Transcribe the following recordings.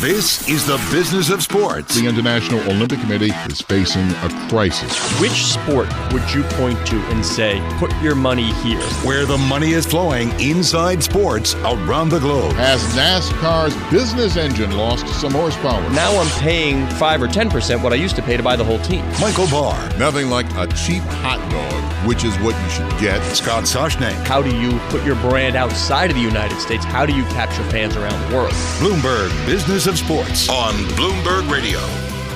This is the business of sports. The International Olympic Committee is facing a crisis. Which sport would you point to and say, put your money here? Where the money is flowing inside sports around the globe. Has NASCAR's business engine lost some horsepower? Now I'm paying 5 or 10% what I used to pay to buy the whole team. Michael Barr. Nothing like a cheap hot dog, which is what you should get. Scott Soshnick. How do you put your brand outside of the United States? How do you capture fans around the world? Bloomberg Business of Sports on Bloomberg Radio.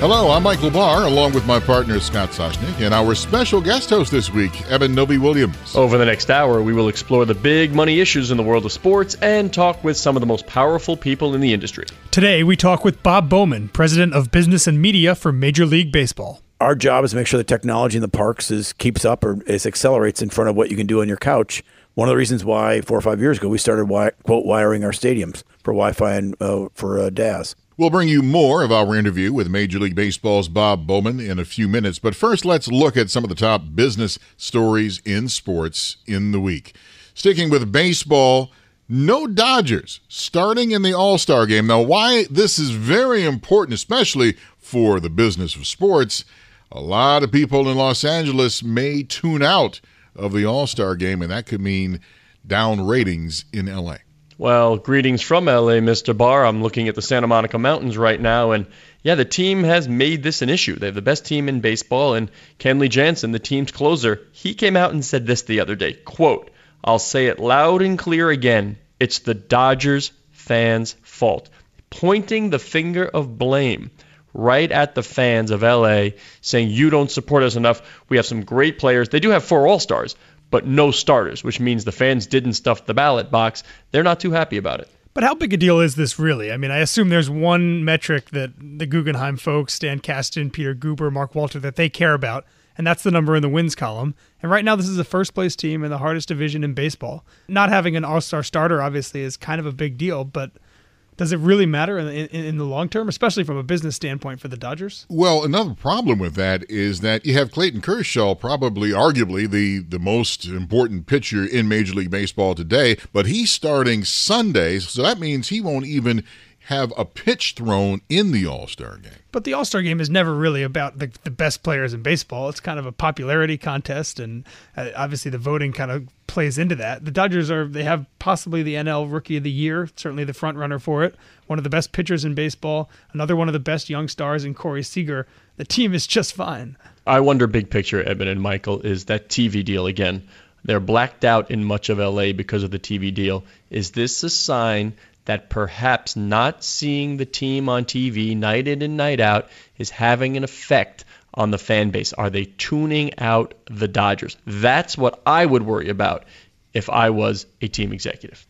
Hello, I'm Michael Barr, along with my partner Scott Soshnick, and our special guest host this week, Eben Novy-Williams. Over the next hour, we will explore the big money issues in the world of sports and talk with some of the most powerful people in the industry. Today, we talk with Bob Bowman, president of business and media for Major League Baseball. Our job is to make sure the technology in the parks is keeps up or is accelerates in front of what you can do on your couch. One of the reasons why four or five years ago we started wi- quote wiring our stadiums for Wi-Fi and uh, for uh, DAS. We'll bring you more of our interview with Major League Baseball's Bob Bowman in a few minutes. But first, let's look at some of the top business stories in sports in the week. Sticking with baseball, no Dodgers starting in the All Star game. Now, why this is very important, especially for the business of sports, a lot of people in Los Angeles may tune out of the All Star game, and that could mean down ratings in LA. Well, greetings from LA, Mr. Barr. I'm looking at the Santa Monica Mountains right now, and yeah, the team has made this an issue. They have the best team in baseball, and Kenley Jansen, the team's closer, he came out and said this the other day. Quote, I'll say it loud and clear again. It's the Dodgers fans' fault. Pointing the finger of blame right at the fans of LA, saying, You don't support us enough. We have some great players. They do have four All Stars, but no starters, which means the fans didn't stuff the ballot box. They're not too happy about it. But how big a deal is this really? I mean, I assume there's one metric that the Guggenheim folks, Stan Kasten, Peter Guber, Mark Walter, that they care about, and that's the number in the wins column. And right now, this is the first place team in the hardest division in baseball. Not having an all star starter, obviously, is kind of a big deal, but does it really matter in, in, in, the long term, especially from a business standpoint for the Dodgers? Well, another problem with that is that you have Clayton Kershaw, probably arguably the, the most important pitcher in Major League Baseball today, but he's starting Sunday, so that means he won't even have a pitch thrown in the All Star game. But the All Star game is never really about the, the best players in baseball. It's kind of a popularity contest, and uh, obviously the voting kind of plays into that. The Dodgers are they have possibly the NL Rookie of the Year, certainly the front runner for it. One of the best pitchers in baseball, another one of the best young stars in Corey Seager. The team is just fine. I wonder, big picture, Eben and Michael, is that TV deal again. They're blacked out in much of LA because of the TV deal. Is this a sign that perhaps not seeing the team on TV night in and night out is having an effect on the fan base? Are they tuning out the Dodgers? That's what I would worry about if I was a team executive.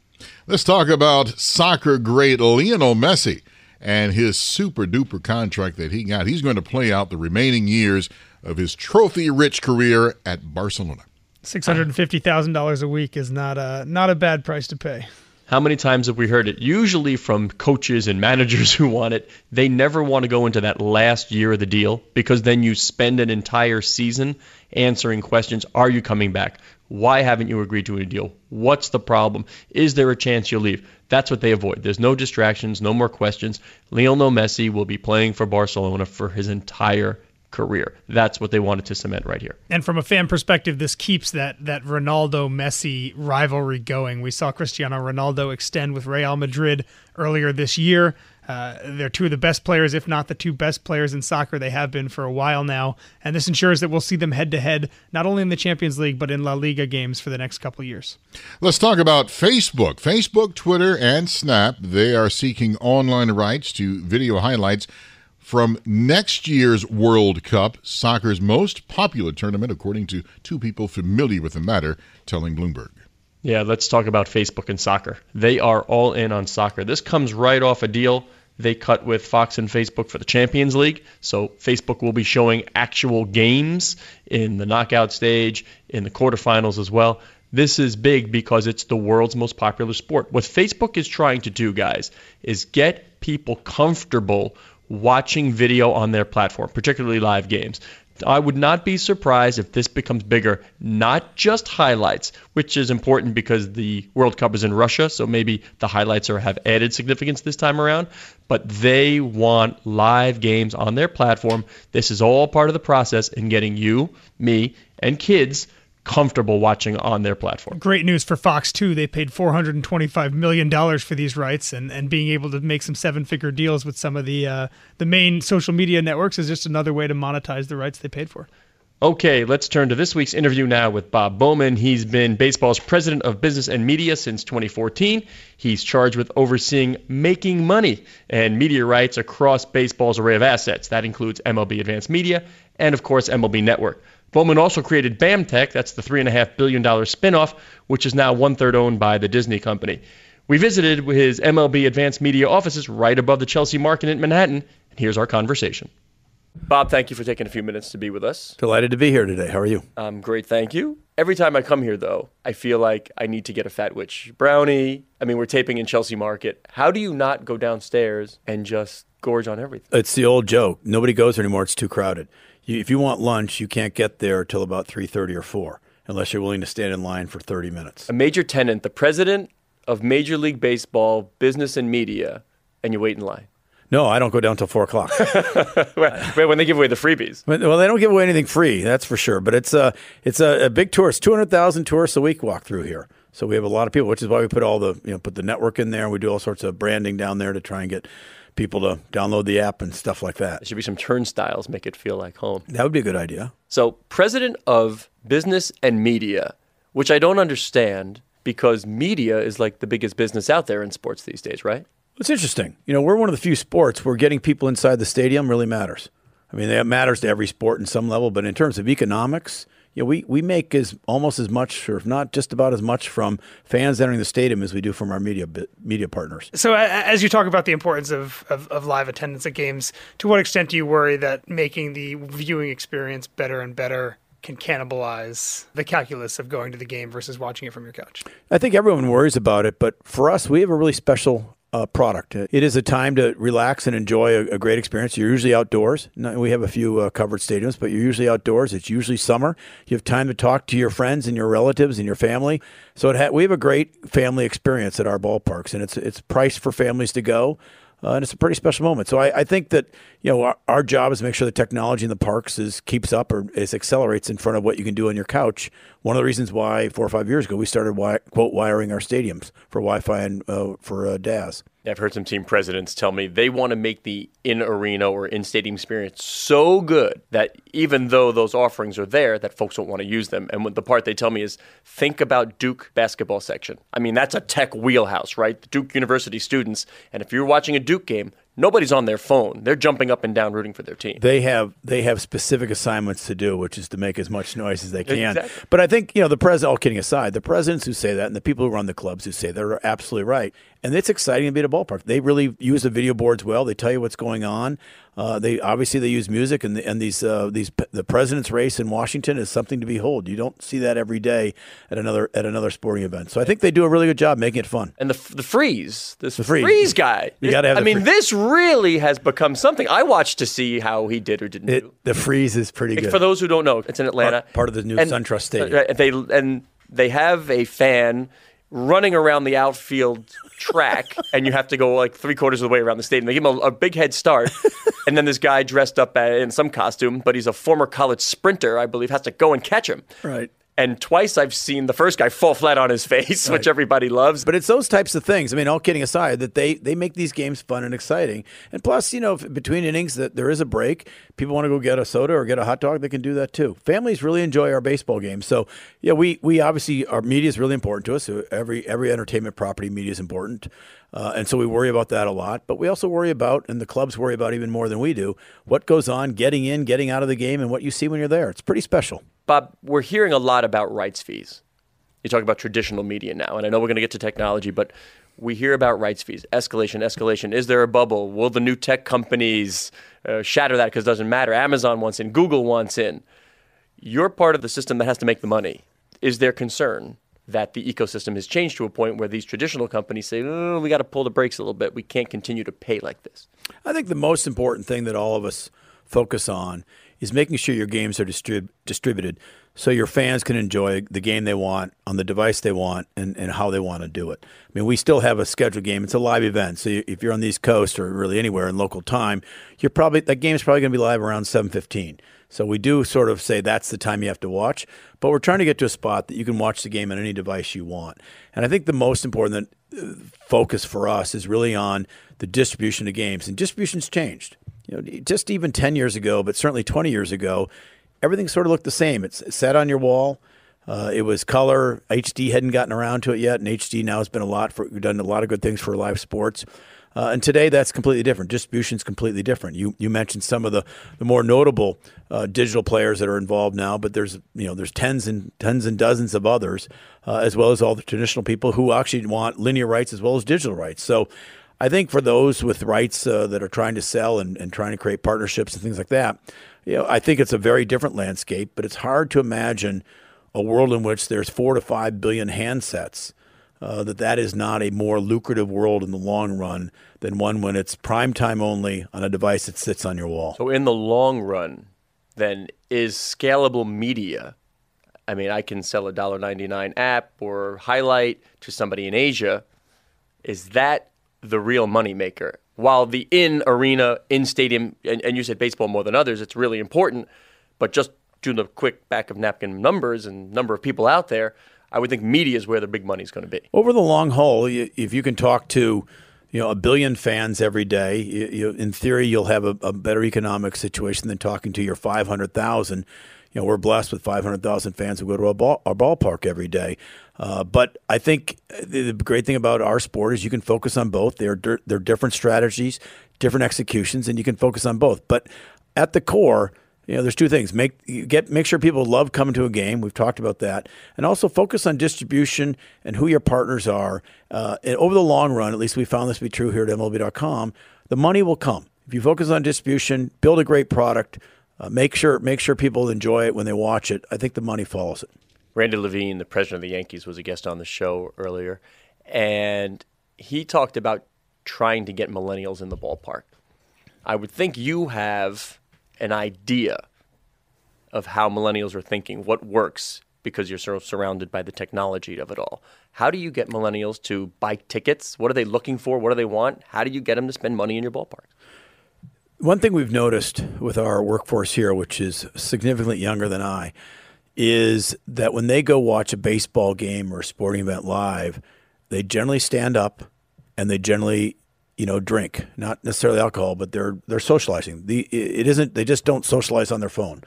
Let's talk about soccer great Lionel Messi and his super duper contract that he got. He's going to play out the remaining years of his trophy rich career at Barcelona. Six hundred and fifty thousand dollars a week is not a not a bad price to pay. How many times have we heard it? Usually from coaches and managers who want it. They never want to go into that last year of the deal because then you spend an entire season answering questions. Are you coming back? Why haven't you agreed to a deal? What's the problem? Is there a chance you'll leave? That's what they avoid. There's no distractions, no more questions. Lionel Messi will be playing for Barcelona for his entire career. That's what they wanted to cement right here. And from a fan perspective, this keeps that that Ronaldo Messi rivalry going. We saw Cristiano Ronaldo extend with Real Madrid earlier this year. Uh, they're two of the best players, if not the two best players in soccer. They have been for a while now, and this ensures that we'll see them head to head, not only in the Champions League but in La Liga games for the next couple of years. Let's talk about Facebook. Facebook, Twitter, and Snap. They are seeking online rights to video highlights from next year's World Cup, soccer's most popular tournament, according to two people familiar with the matter, telling Bloomberg. Yeah, let's talk about Facebook and soccer. They are all in on soccer. This comes right off a deal they cut with Fox and Facebook for the Champions League. So Facebook will be showing actual games in the knockout stage, in the quarterfinals as well. This is big because it's the world's most popular sport. What Facebook is trying to do, guys, is get people comfortable watching video on their platform, particularly live games. I would not be surprised if this becomes bigger, not just highlights, which is important because the World Cup is in Russia, so maybe the highlights are have added significance this time around, but they want live games on their platform. This is all part of the process in getting you, me, and kids comfortable watching on their platform. Great news for Fox too. They paid 425 million dollars for these rights, and, and being able to make some seven-figure deals with some of the uh, the main social media networks is just another way to monetize the rights they paid for. Okay, let's turn to this week's interview now with Bob Bowman. He's been baseball's president of business and media since 2014. He's charged with overseeing making money and media rights across baseball's array of assets. That includes MLB Advanced Media and, of course, MLB Network. Bowman also created BAMTech, that's the $3.5 billion spinoff, which is now one third owned by the Disney company. We visited his MLB Advanced Media offices right above the Chelsea Market in Manhattan, and here's our conversation. Bob, thank you for taking a few minutes to be with us. Delighted to be here today. How are you? I'm great, thank you. Every time I come here, though, I feel like I need to get a Fat Witch brownie. I mean, we're taping in Chelsea Market. How do you not go downstairs and just gorge on everything? It's the old joke. Nobody goes there anymore. It's too crowded you, if you want lunch, you can't get there till about 3:30 or 4 unless you're willing to stand in line for 30 minutes. A major tenant, the president of Major League Baseball business and media, and you wait in line. No, I don't go down till four o'clock. when they give away the freebies. Well, they don't give away anything free, that's for sure. But it's a it's a, a big tourist. Two hundred thousand tourists a week walk through here. So we have a lot of people, which is why we put all the you know put the network in there. We do all sorts of branding down there to try and get people to download the app and stuff like that. There should be some turnstiles, make it feel like home. That would be a good idea. So, president of business and media, which I don't understand because media is like the biggest business out there in sports these days, right? It's interesting. You know, we're one of the few sports where getting people inside the stadium really matters. I mean, that matters to every sport in some level, but in terms of economics, you know, we, we make as almost as much, or if not just about as much, from fans entering the stadium as we do from our media media partners. So, as you talk about the importance of, of, of, live attendance at games, to what extent do you worry that making the viewing experience better and better can cannibalize the calculus of going to the game versus watching it from your couch? I think everyone worries about it, but for us, we have a really special uh, product. It is a time to relax and enjoy a, a great experience. You're usually outdoors. We have a few uh, covered stadiums, but you're usually outdoors. It's usually summer. You have time to talk to your friends and your relatives and your family. So ha- we have a great family experience at our ballparks, and it's it's priced for families to go. Uh, and it's a pretty special moment. So I, I think that you know our, our, job is to make sure the technology in the parks is keeps up or is accelerates in front of what you can do on your couch. One of the reasons why four or five years ago we started wi- quote wiring our stadiums for Wi-Fi and uh, for uh, DAS. I've heard some team presidents tell me they want to make the in arena or in stadium experience so good that even though those offerings are there, that folks don't want to use them. And the part they tell me is think about Duke basketball section. I mean, that's a tech wheelhouse, right? Duke University students. And if you're watching a Duke game, nobody's on their phone. They're jumping up and down rooting for their team. They have they have specific assignments to do, which is to make as much noise as they can. Exactly. But I think you know the president. All kidding aside, the presidents who say that and the people who run the clubs who say that are absolutely right. And it's exciting to be at a ballpark. They really use the video boards well. They tell you what's going on. Uh, they obviously they use music, and the, and these uh, these the president's race in Washington is something to behold. You don't see that every day at another at another sporting event. So I think they do a really good job making it fun. And the the freeze, this The freeze. freeze, guy. You gotta have I mean, freeze. this really has become something. I watched to see how he did or didn't It, do. the freeze is pretty good. For those who don't know, it's in Atlanta. Part- part of the new And- SunTrust Stadium. uh, They and they have a fan running around the outfield track, and you have to go like three quarters of the way around the stadium. They give him a, a big head start, and then this guy dressed up uh, in some costume, but he's a former college sprinter, I believe, has to go and catch him. Right. And twice I've seen the first guy fall flat on his face, which everybody loves. But it's those types of things. I mean, all kidding aside, that they they make these games fun and exciting. And plus, you know, if between innings, that there is a break. People want to go get a soda or get a hot dog, they can do that too. Families really enjoy our baseball games. So yeah, we we obviously our media is really important to us. So every every entertainment property media is important. Uh, and so we worry about that a lot, but we also worry about, and the clubs worry about even more than we do, what goes on getting in, getting out of the game, and what you see when you're there. It's pretty special. Bob, we're hearing a lot about rights fees. You talk about traditional media now, and I know we're going to get to technology, but we hear about rights fees, escalation, escalation. Is there a bubble? Will the new tech companies uh, shatter that because it doesn't matter? Amazon wants in, Google wants in. You're part of the system that has to make the money. Is there concern that the ecosystem has changed to a point where these traditional companies say, oh, we got to pull the brakes a little bit. We can't continue to pay like this? I think the most important thing that all of us focus on is making sure your games are distrib- distributed so your fans can enjoy the game they want on the device they want and, and how they want to do it. I mean, we still have a scheduled game. It's a live event. So if you're on the East Coast or really anywhere in local time, you're probably that game's probably going to be live around 7:15. So we do sort of say that's the time you have to watch, but we're trying to get to a spot that you can watch the game on any device you want. And I think the most important uh, focus for us is really on the distribution of games. And distribution's changed. You know, just even 10 years ago, but certainly 20 years ago, everything sort of looked the same. It's it sat on your wall. Uh, it was color. HD hadn't gotten around to it yet, and HD now has been a lot for. Done a lot of good things for live sports. Uh, and today, that's completely different. Distribution's completely different. You you mentioned some of the, the more notable uh, digital players that are involved now, but there's you know there's tens and tens and dozens of others, uh, as well as all the traditional people who actually want linear rights as well as digital rights. So I think for those with rights uh, that are trying to sell and, and trying to create partnerships and things like that, you know, I think it's a very different landscape. But it's hard to imagine a world in which there's four to five billion handsets. Uh, that that is not a more lucrative world in the long run than one when it's prime time only on a device that sits on your wall. So in the long run, then is scalable media. I mean, I can sell a $1.99 app or highlight to somebody in Asia. Is that the real moneymaker? While the in arena, in stadium, and, and you said baseball more than others, it's really important. But just doing the quick back of napkin numbers and number of people out there, I would think media is where the big money is going to be. over the long haul, if you can talk to you know a billion fans every day, you, you, in theory, you'll have a, a better economic situation than talking to your five hundred thousand. You know, we're blessed with five hundred thousand fans who go to our, ball, our ballpark every day. Uh, but I think the, the great thing about our sport is you can focus on both. They're they're different strategies, different executions, and you can focus on both. But at the core, you know, there's two things: make get make sure people love coming to a game. We've talked about that, and also focus on distribution and who your partners are. Uh, and over the long run, at least we found this to be true here at MLB.com. The money will come if you focus on distribution, build a great product, uh, make sure make sure people enjoy it when they watch it. I think the money follows it. Randy Levine, the president of the Yankees, was a guest on the show earlier, and he talked about trying to get millennials in the ballpark. I would think you have an idea of how millennials are thinking, what works, because you're sort of surrounded by the technology of it all. How do you get millennials to buy tickets? What are they looking for? What do they want? How do you get them to spend money in your ballpark? One thing we've noticed with our workforce here, which is significantly younger than I, is that when they go watch a baseball game or a sporting event live, they generally stand up and they generally, you know, drink. Not necessarily alcohol, but they're they're socializing. The it isn't they just don't socialize on their phone.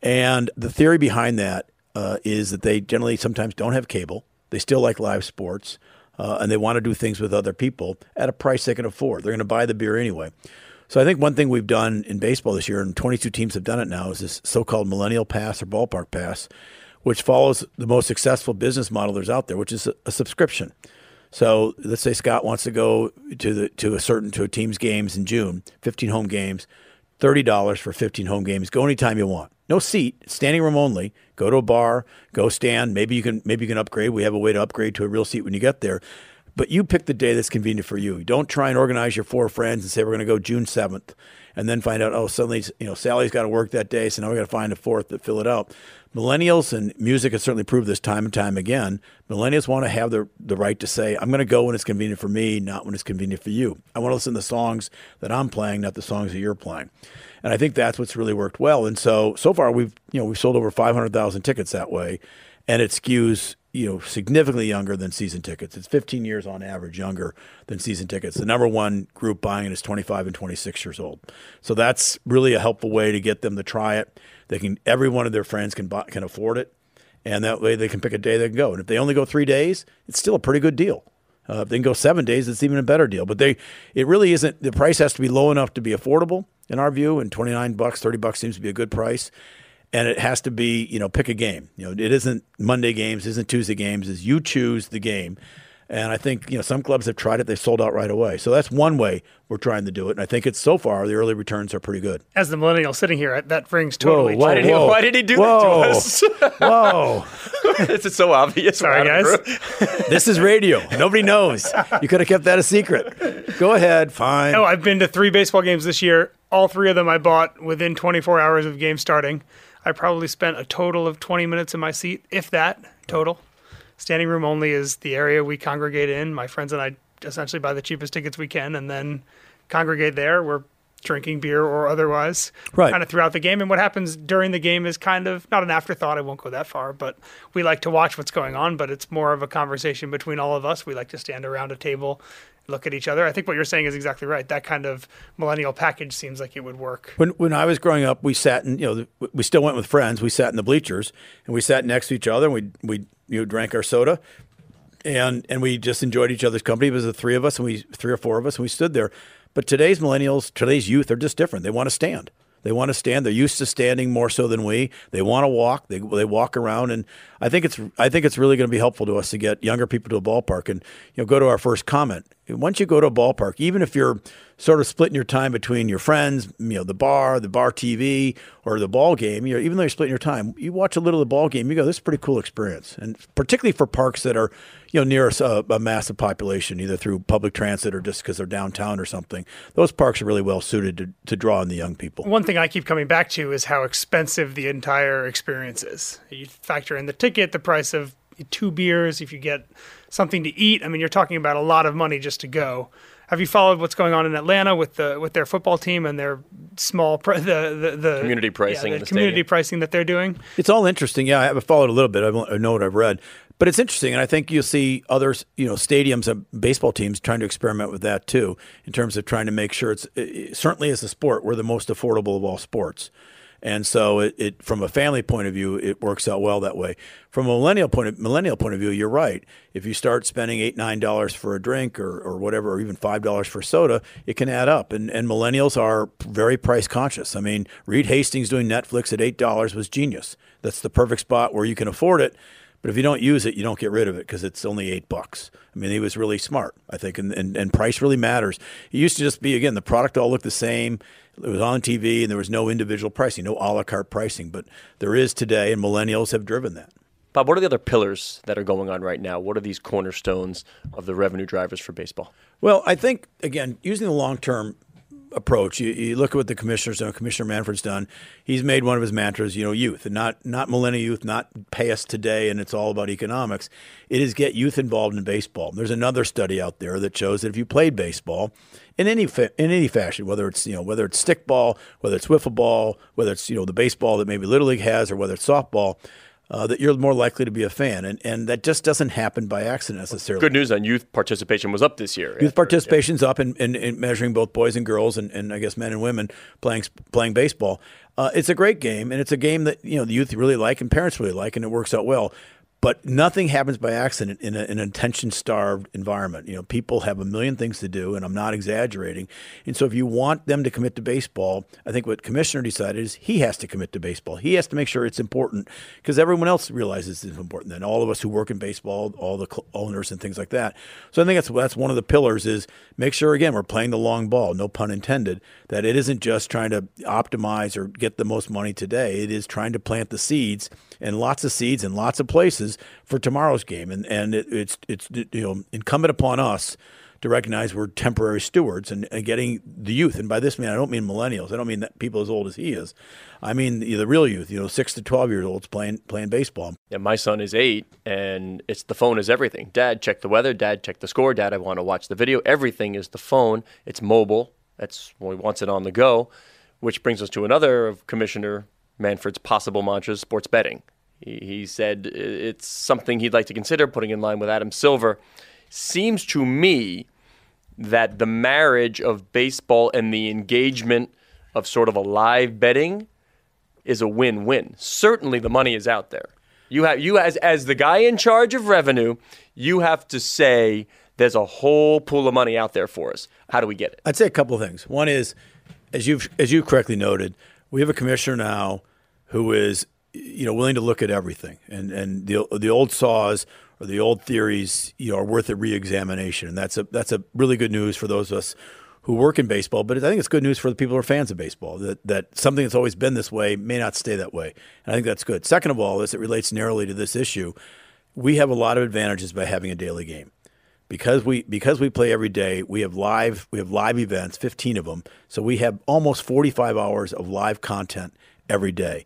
And the theory behind that uh, is that they generally sometimes don't have cable. They still like live sports, uh, and they want to do things with other people at a price they can afford. They're going to buy the beer anyway. So I think one thing we've done in baseball this year, and 22 teams have done it now, is this so-called Millennial Pass or Ballpark Pass, which follows the most successful business model there's out there, which is a, subscription. So let's say Scott wants to go to the to a certain to a team's games in June, 15 home games, thirty dollars for 15 home games. Go anytime you want. No seat, standing room only. Go to a bar, go stand. Maybe you can maybe you can upgrade. We have a way to upgrade to a real seat when you get there. But you pick the day that's convenient for you. Don't try and organize your four friends and say we're going to go June 7th and then find out, oh, suddenly, you know, Sally's got to work that day, so now we got to find a fourth to fill it out. Millennials and music has certainly proved this time and time again. Millennials want to have the, the right to say, I'm going to go when it's convenient for me, not when it's convenient for you. I want to listen to the songs that I'm playing, not the songs that you're playing. And I think that's what's really worked well. And so, so far, we've, you know, we've sold over 500,000 tickets that way, and it skews you know, significantly younger than season tickets. It's 15 years on average younger than season tickets. The number one group buying it is 25 and 26 years old. So that's really a helpful way to get them to try it. They can every one of their friends can buy, can afford it, and that way they can pick a day they can go. And if they only go three days, it's still a pretty good deal. Uh, if they can go seven days, it's even a better deal. But they, it really isn't. The price has to be low enough to be affordable in our view, and 29 bucks, 30 bucks seems to be a good price and it has to be you know pick a game. You know, it isn't Monday games, isn't Tuesday games. Is you choose the game. And I think you know some clubs have tried it; they've sold out right away. So that's one way we're trying to do it. And I think it's so far the early returns are pretty good. As the millennial sitting here, that rings totally. Whoa, whoa, why, did he, whoa. why did he do Whoa. that to us? Whoa! this is so obvious. Sorry, guys. This is radio. Nobody knows. You could have kept that a secret. Go ahead. Fine. Oh, I've been to three baseball games this year. All three of them I bought within 24 hours of game starting. I probably spent a total of 20 minutes in my seat, if that total. Standing room only is the area we congregate in. My friends and I essentially buy the cheapest tickets we can and then congregate there. We're drinking beer or otherwise, Right. kind of throughout the game. And what happens during the game is kind of not an afterthought. I won't go that far, but we like to watch what's going on. But it's more of a conversation between all of us. We like to stand around a table, look at each other. I think what you're saying is exactly right. That kind of millennial package seems like it would work. When when I was growing up, we sat in you know we still went with friends. We sat in the bleachers and we sat next to each other. and We we you know, drank our soda, and and we just enjoyed each other's company. It was the three of us, and we three or four of us, and we stood there. But today's millennials, today's youth are just different. They want to stand. They want to stand. They're used to standing more so than we. They want to walk. They they walk around, and I think it's I think it's really going to be helpful to us to get younger people to a ballpark. And you know, go to our first comment. Once you go to a ballpark, even if you're sort of splitting your time between your friends, you know, the bar, the bar TV, or the ball game, you know, even though you're splitting your time, you watch a little of the ball game, you go, this is a pretty cool experience. And particularly for parks that are, you know, near a, a massive population, either through public transit or just because they're downtown or something, those parks are really well suited to, to draw in the young people. One thing I keep coming back to is how expensive the entire experience is. You factor in the ticket, the price of two beers, if you get something to eat. I mean, you're talking about a lot of money just to go. Have you followed what's going on in Atlanta with the with their football team and their small pri- the the, the Community pricing yeah, the the community stadium. pricing that they're doing? It's all interesting. Yeah, I have followed a little bit. I know what I've read, but it's interesting, and I think you'll see others, you know, stadiums and baseball teams trying to experiment with that too, in terms of trying to make sure it's it, certainly as a sport we're the most affordable of all sports. And so, it, it from a family point of view, it works out well that way. From a millennial point of millennial point of view, you're right. If you start spending eight nine dollars for a drink or, or whatever, or even five dollars for soda, it can add up. And and millennials are very price conscious. I mean, Reed Hastings doing Netflix at eight dollars was genius. That's the perfect spot where you can afford it. But if you don't use it, you don't get rid of it because it's only eight bucks. I mean, he was really smart, I think, and, and, and price really matters. It used to just be, again, the product all looked the same. It was on TV and there was no individual pricing, no a la carte pricing. But there is today, and millennials have driven that. Bob, what are the other pillars that are going on right now? What are these cornerstones of the revenue drivers for baseball? Well, I think, again, using the long term approach, you, you look at what the commissioner's done, Commissioner Manfred's done. He's made one of his mantras, you know, youth, and not, not millennial youth, not pay us today and it's all about economics. It is get youth involved in baseball. There's another study out there that shows that if you played baseball in any fa- in any fashion, whether it's you know whether it's stickball, whether it's wiffle ball, whether it's you know the baseball that maybe Little League has, or whether it's softball, uh, that you're more likely to be a fan, and and that just doesn't happen by accident necessarily. Good news on youth participation was up this year. Youth participation's up in, in, in measuring both boys and girls, and, and I guess men and women playing playing baseball. Uh, it's a great game, and it's a game that you know the youth really like and parents really like, and it works out well. But nothing happens by accident in, a, an attention starved environment. You know, people have a million things to do, and I'm not exaggerating. And so, if you want them to commit to baseball, I think what commissioner decided is he has to commit to baseball. He has to make sure it's important because everyone else realizes it's important. Then all of us who work in baseball, all the owners and things like that. So I think that's that's one of the pillars is make sure again we're playing the long ball, no pun intended. That it isn't just trying to optimize or get the most money today. It is trying to plant the seeds and lots of seeds in lots of places for tomorrow's game. And and it, it's it's you know incumbent upon us to recognize we're temporary stewards and, and, getting the youth. And by this man, I don't mean millennials. I don't mean people as old as he is. I mean the, the real youth. You know, six to twelve years olds playing playing baseball. Yeah, my son is eight, and it's the phone is everything. Dad, check the weather. Dad, check the score. Dad, I want to watch the video. Everything is the phone. It's mobile. That's well, he wants it on the go. Which brings us to another of Commissioner Manfred's possible mantras: sports betting. He said it's something he'd like to consider putting in line with Adam Silver. Seems to me that the marriage of baseball and the engagement of sort of a live betting is a win-win. Certainly the money is out there. You have you as as the guy in charge of revenue, you have to say there's a whole pool of money out there for us. How do we get it? I'd say a couple of things. One is as you've as you correctly noted, we have a commissioner now who is you know, willing to look at everything. And and the the old saws or the old theories, you know, are worth a reexamination. And that's a that's a really good news for those of us who work in baseball. But I think it's good news for the people who are fans of baseball that that something that's always been this way may not stay that way. And I think that's good. Second of all, as it relates narrowly to this issue, we have a lot of advantages by having a daily game. Because we because we play every day, we have live we have live events, 15 of them. So we have almost 45 hours of live content every day.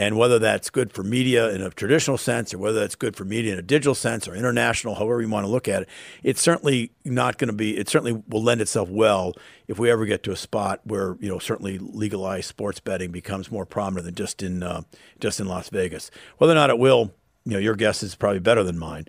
And whether that's good for media in a traditional sense or whether that's good for media in a digital sense or international, however you want to look at it, it's certainly not going to be, it certainly will lend itself well if we ever get to a spot where, you know, certainly legalized sports betting becomes more prominent than just in, uh, just in Las Vegas. Whether or not it will, you know, your guess is probably better than mine.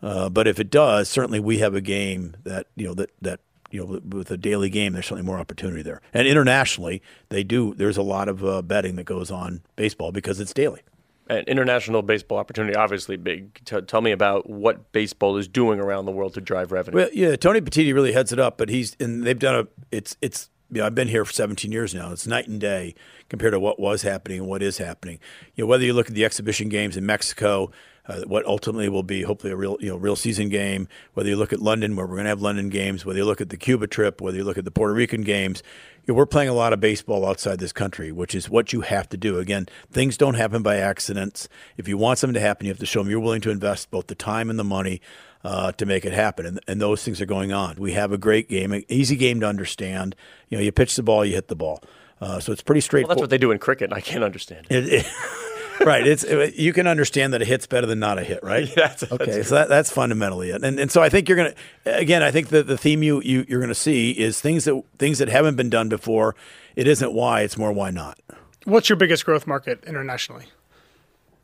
Uh, but if it does, certainly we have a game that, you know, that, that you know, with a daily game, there's certainly more opportunity there. And internationally, they do. There's a lot of uh, betting that goes on baseball because it's daily. And international baseball opportunity, obviously big. T- tell me about what baseball is doing around the world to drive revenue. Well, yeah, Tony Petitti really heads it up, but he's and they've done a. It's it's. You know, I've been here for 17 years now. It's night and day compared to what was happening and what is happening. You know, whether you look at the exhibition games in Mexico, uh, what ultimately will be hopefully a real you know real season game. Whether you look at London, where we're going to have London games, whether you look at the Cuba trip, whether you look at the Puerto Rican games, you know, we're playing a lot of baseball outside this country, which is what you have to do. Again, things don't happen by accidents. If you want something to happen, you have to show them you're willing to invest both the time and the money. Uh, to make it happen. And, and, those things are going on. We have a great game, an easy game to understand. You know, you pitch the ball, you hit the ball. Uh, so it's pretty straightforward. Well, that's what they do in cricket. and I can't understand. It, it, right. It's you can understand that a hit's better than not a hit, right? Yeah, that's, okay. That's so that, that's fundamentally it. And and so I think you're gonna again. I think that the theme you, you you're gonna see is things that things that haven't been done before. It isn't why. It's more why not. What's your biggest growth market internationally?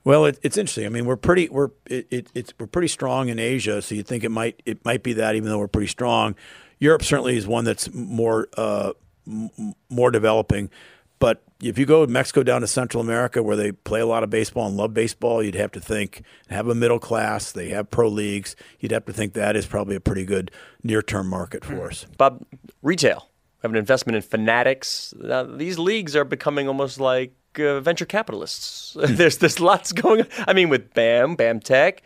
Well, it, it's interesting. I mean, we're pretty we're it, it, it's we're pretty strong in Asia, so you think it might it might be that even though we're pretty strong. Europe certainly is one that's more uh, m- more developing. But if you go to Mexico down to Central America, where they play a lot of baseball and love baseball, you'd have to think have a middle class. They have pro leagues. You'd have to think that is probably a pretty good near term market for us. Bob, retail. We have an investment in Fanatics. Now, these leagues are becoming almost like uh, venture capitalists. there's there's lots going on. I mean, with BAM, BAM Tech,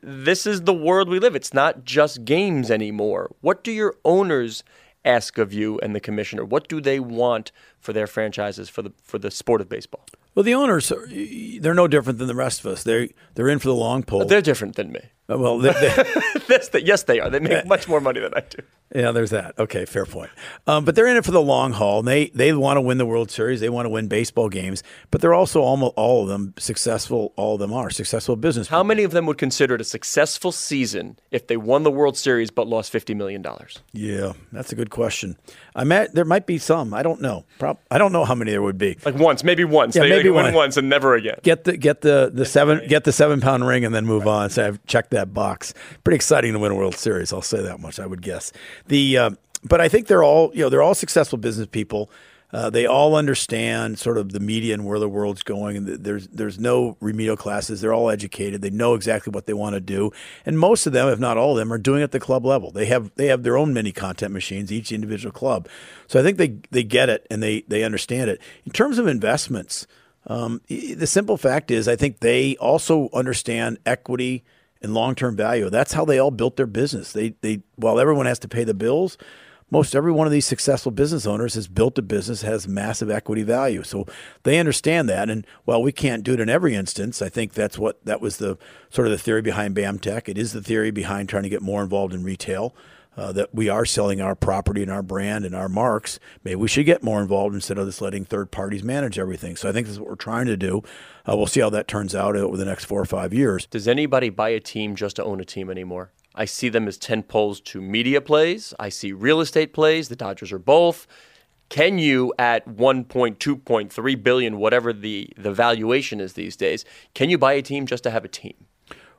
this is the world we live. It's not just games anymore. What do your owners ask of you and the commissioner? What do they want for their franchises for the for the sport of baseball? Well, the owners they're no different than the rest of us. They they're in for the long pull. They're different than me. Uh, well, they, they, yes, they, yes, they are. They make much more money than I do. Yeah, there's that. Okay, fair point. Um, but they're in it for the long haul. And they they want to win the World Series. They want to win baseball games. But they're also almost all of them successful. All of them are successful business. How people. many of them would consider it a successful season if they won the World Series but lost fifty million dollars? Yeah, that's a good question. I met there might be some. I don't know. Pro- I don't know how many there would be. Like once, maybe once. Yeah, they maybe win once and never again. Get the get the the seven get the seven pound ring and then move on. So I've checked that box. Pretty exciting to win a World Series. I'll say that much. I would guess the. Uh, but I think they're all you know they're all successful business people. Uh, they all understand sort of the media and where the world's going, and there's there's no remedial classes. They're all educated. They know exactly what they want to do, and most of them, if not all of them, are doing it at the club level. They have they have their own mini content machines, each individual club. So I think they they get it and they they understand it. In terms of investments, um, the simple fact is, I think they also understand equity and long term value. That's how they all built their business. They they while everyone has to pay the bills most every one of these successful business owners has built a business has massive equity value so they understand that and while we can't do it in every instance i think that's what that was the sort of the theory behind bamtech it is the theory behind trying to get more involved in retail uh, that we are selling our property and our brand and our marks. Maybe we should get more involved instead of just letting third parties manage everything. So I think this is what we're trying to do. Uh, we'll see how that turns out over the next four or five years. Does anybody buy a team just to own a team anymore? I see them as tent poles to media plays. I see real estate plays. The Dodgers are both. Can you, at 1.2.3 billion, whatever the, the valuation is these days, can you buy a team just to have a team?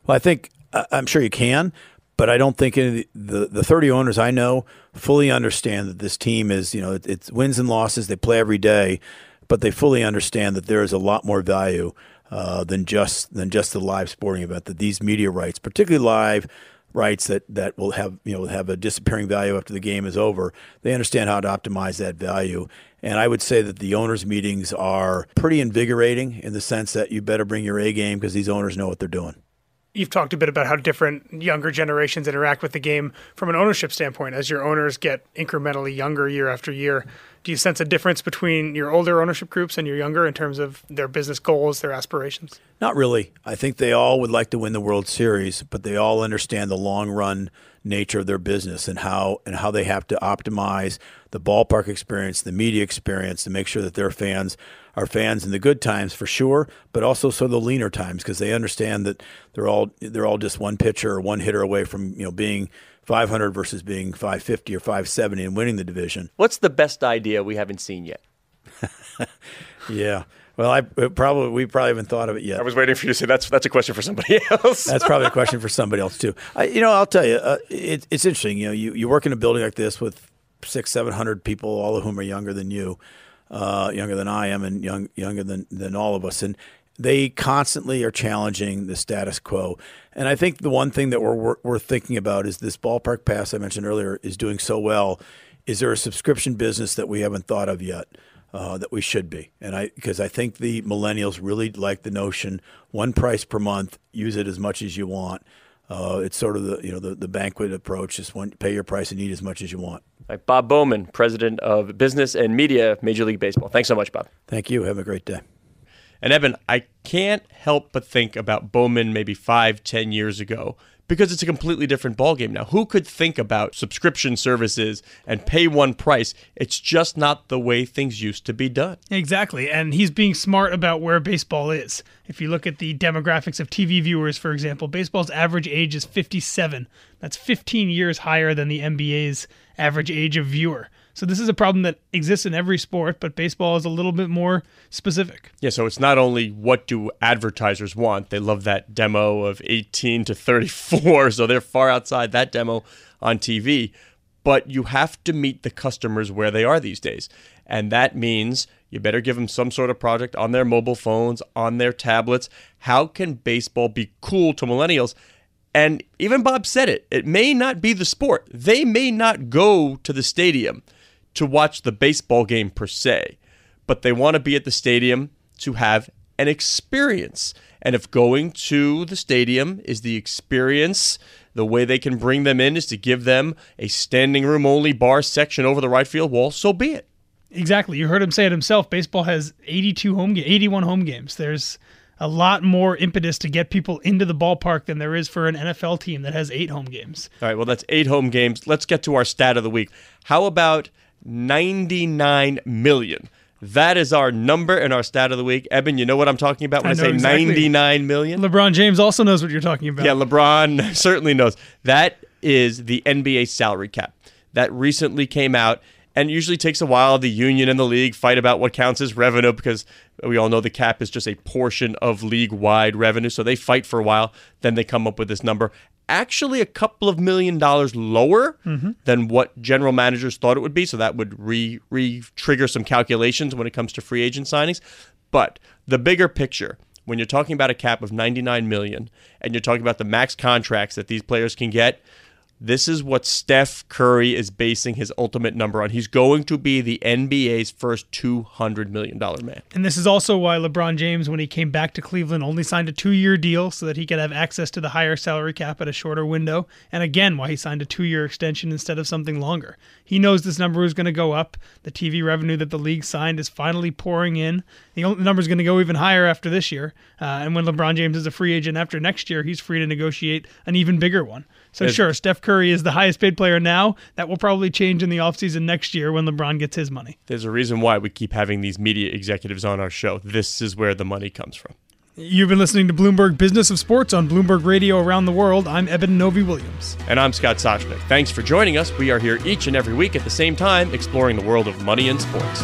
Well, I think I'm sure you can, but I don't think the, the, the 30 owners I know fully understand that this team is, you know, it, it's wins and losses. They play every day, but they fully understand that there is a lot more value uh, than just than just the live sporting event. That these media rights, particularly live rights that, that will have you know have a disappearing value after the game is over. They understand how to optimize that value. And I would say that the owners' meetings are pretty invigorating in the sense that you better bring your A game because these owners know what they're doing. You've talked a bit about how different younger generations interact with the game from an ownership standpoint as your owners get incrementally younger year after year. Do you sense a difference between your older ownership groups and your younger in terms of their business goals, their aspirations? Not really. I think they all would like to win the World Series, but they all understand the long run nature of their business and how and how they have to optimize the ballpark experience, the media experience to make sure that their fans are fans in the good times for sure, but also so the leaner times because they understand that they're all they're all just one pitcher or one hitter away from, you know, being 500 versus being 550 or 570 and winning the division. What's the best idea we haven't seen yet? yeah. Well, I probably we probably haven't thought of it yet. I was waiting for you to say that's that's a question for somebody else. that's probably a question for somebody else too. I, you know, I'll tell you, uh, it, it's interesting. You know, you, you work in a building like this with six, seven hundred people, all of whom are younger than you, uh, younger than I am, and young younger than than all of us, and they constantly are challenging the status quo. And I think the one thing that we're, thinking about is this ballpark pass I mentioned earlier is doing so well. Is there a subscription business that we haven't thought of yet? Uh, that we should be, and I because I think the millennials really like the notion one price per month, use it as much as you want. Uh, it's sort of the you know the, the banquet approach, just one, pay your price and eat as much as you want. Right, Bob Bowman, president of business and media, Major League Baseball. Thanks so much, Bob. Thank you. Have a great day. And Eben, I can't help but think about Bowman maybe five, ten years ago because it's a completely different ballgame now. Who could think about subscription services and pay one price? It's just not the way things used to be done. Exactly. And he's being smart about where baseball is. If you look at the demographics of TV viewers, for example, baseball's average age is 57. That's 15 years higher than the NBA's average age of viewer. So this is a problem that exists in every sport, but baseball is a little bit more specific. Yeah, so it's not only what do advertisers want. They love that demo of 18 to 34, so they're far outside that demo on TV, but you have to meet the customers where they are these days. And that means you better give them some sort of project on their mobile phones, on their tablets. How can baseball be cool to millennials? And even Bob said it, it may not be the sport. They may not go to the stadium to watch the baseball game per se, but they want to be at the stadium to have an experience. And if going to the stadium is the experience, the way they can bring them in is to give them a standing room only bar section over the right field wall, so be it. Exactly. You heard him say it himself. Baseball has 82 home ga- 81 home games. There's a lot more impetus to get people into the ballpark than there is for an NFL team that has 8 home games. All right, well that's 8 home games. Let's get to our stat of the week. How about 99 million. That is our number and our stat of the week. Eben, you know what I'm talking about when I, I say exactly. 99 million? LeBron James also knows what you're talking about. Yeah, LeBron certainly knows. That is the NBA salary cap. That recently came out and usually takes a while. The union and the league fight about what counts as revenue because we all know the cap is just a portion of league wide revenue. So they fight for a while, then they come up with this number. Actually a couple of million dollars lower Mm-hmm. than what general managers thought it would be. So that would re re trigger some calculations when it comes to free agent signings. But the bigger picture, when you're talking about a cap of 99 million and you're talking about the max contracts that these players can get, this is what Steph Curry is basing his ultimate number on. He's going to be the NBA's first $200 million man. And this is also why LeBron James, when he came back to Cleveland, only signed a two year deal so that he could have access to the higher salary cap at a shorter window. And again, why he signed a two year extension instead of something longer. He knows this number is going to go up. The TV revenue that the league signed is finally pouring in. The number is going to go even higher after this year. Uh, and when LeBron James is a free agent after next year, he's free to negotiate an even bigger one. So, sure, Steph Curry is the highest paid player now. That will probably change in the offseason next year when LeBron gets his money. There's a reason why we keep having these media executives on our show. This is where the money comes from. You've been listening to Bloomberg Business of Sports on Bloomberg Radio around the world. I'm Eben Novy Williams. And I'm Scott Soshnick. Thanks for joining us. We are here each and every week at the same time exploring the world of money and sports.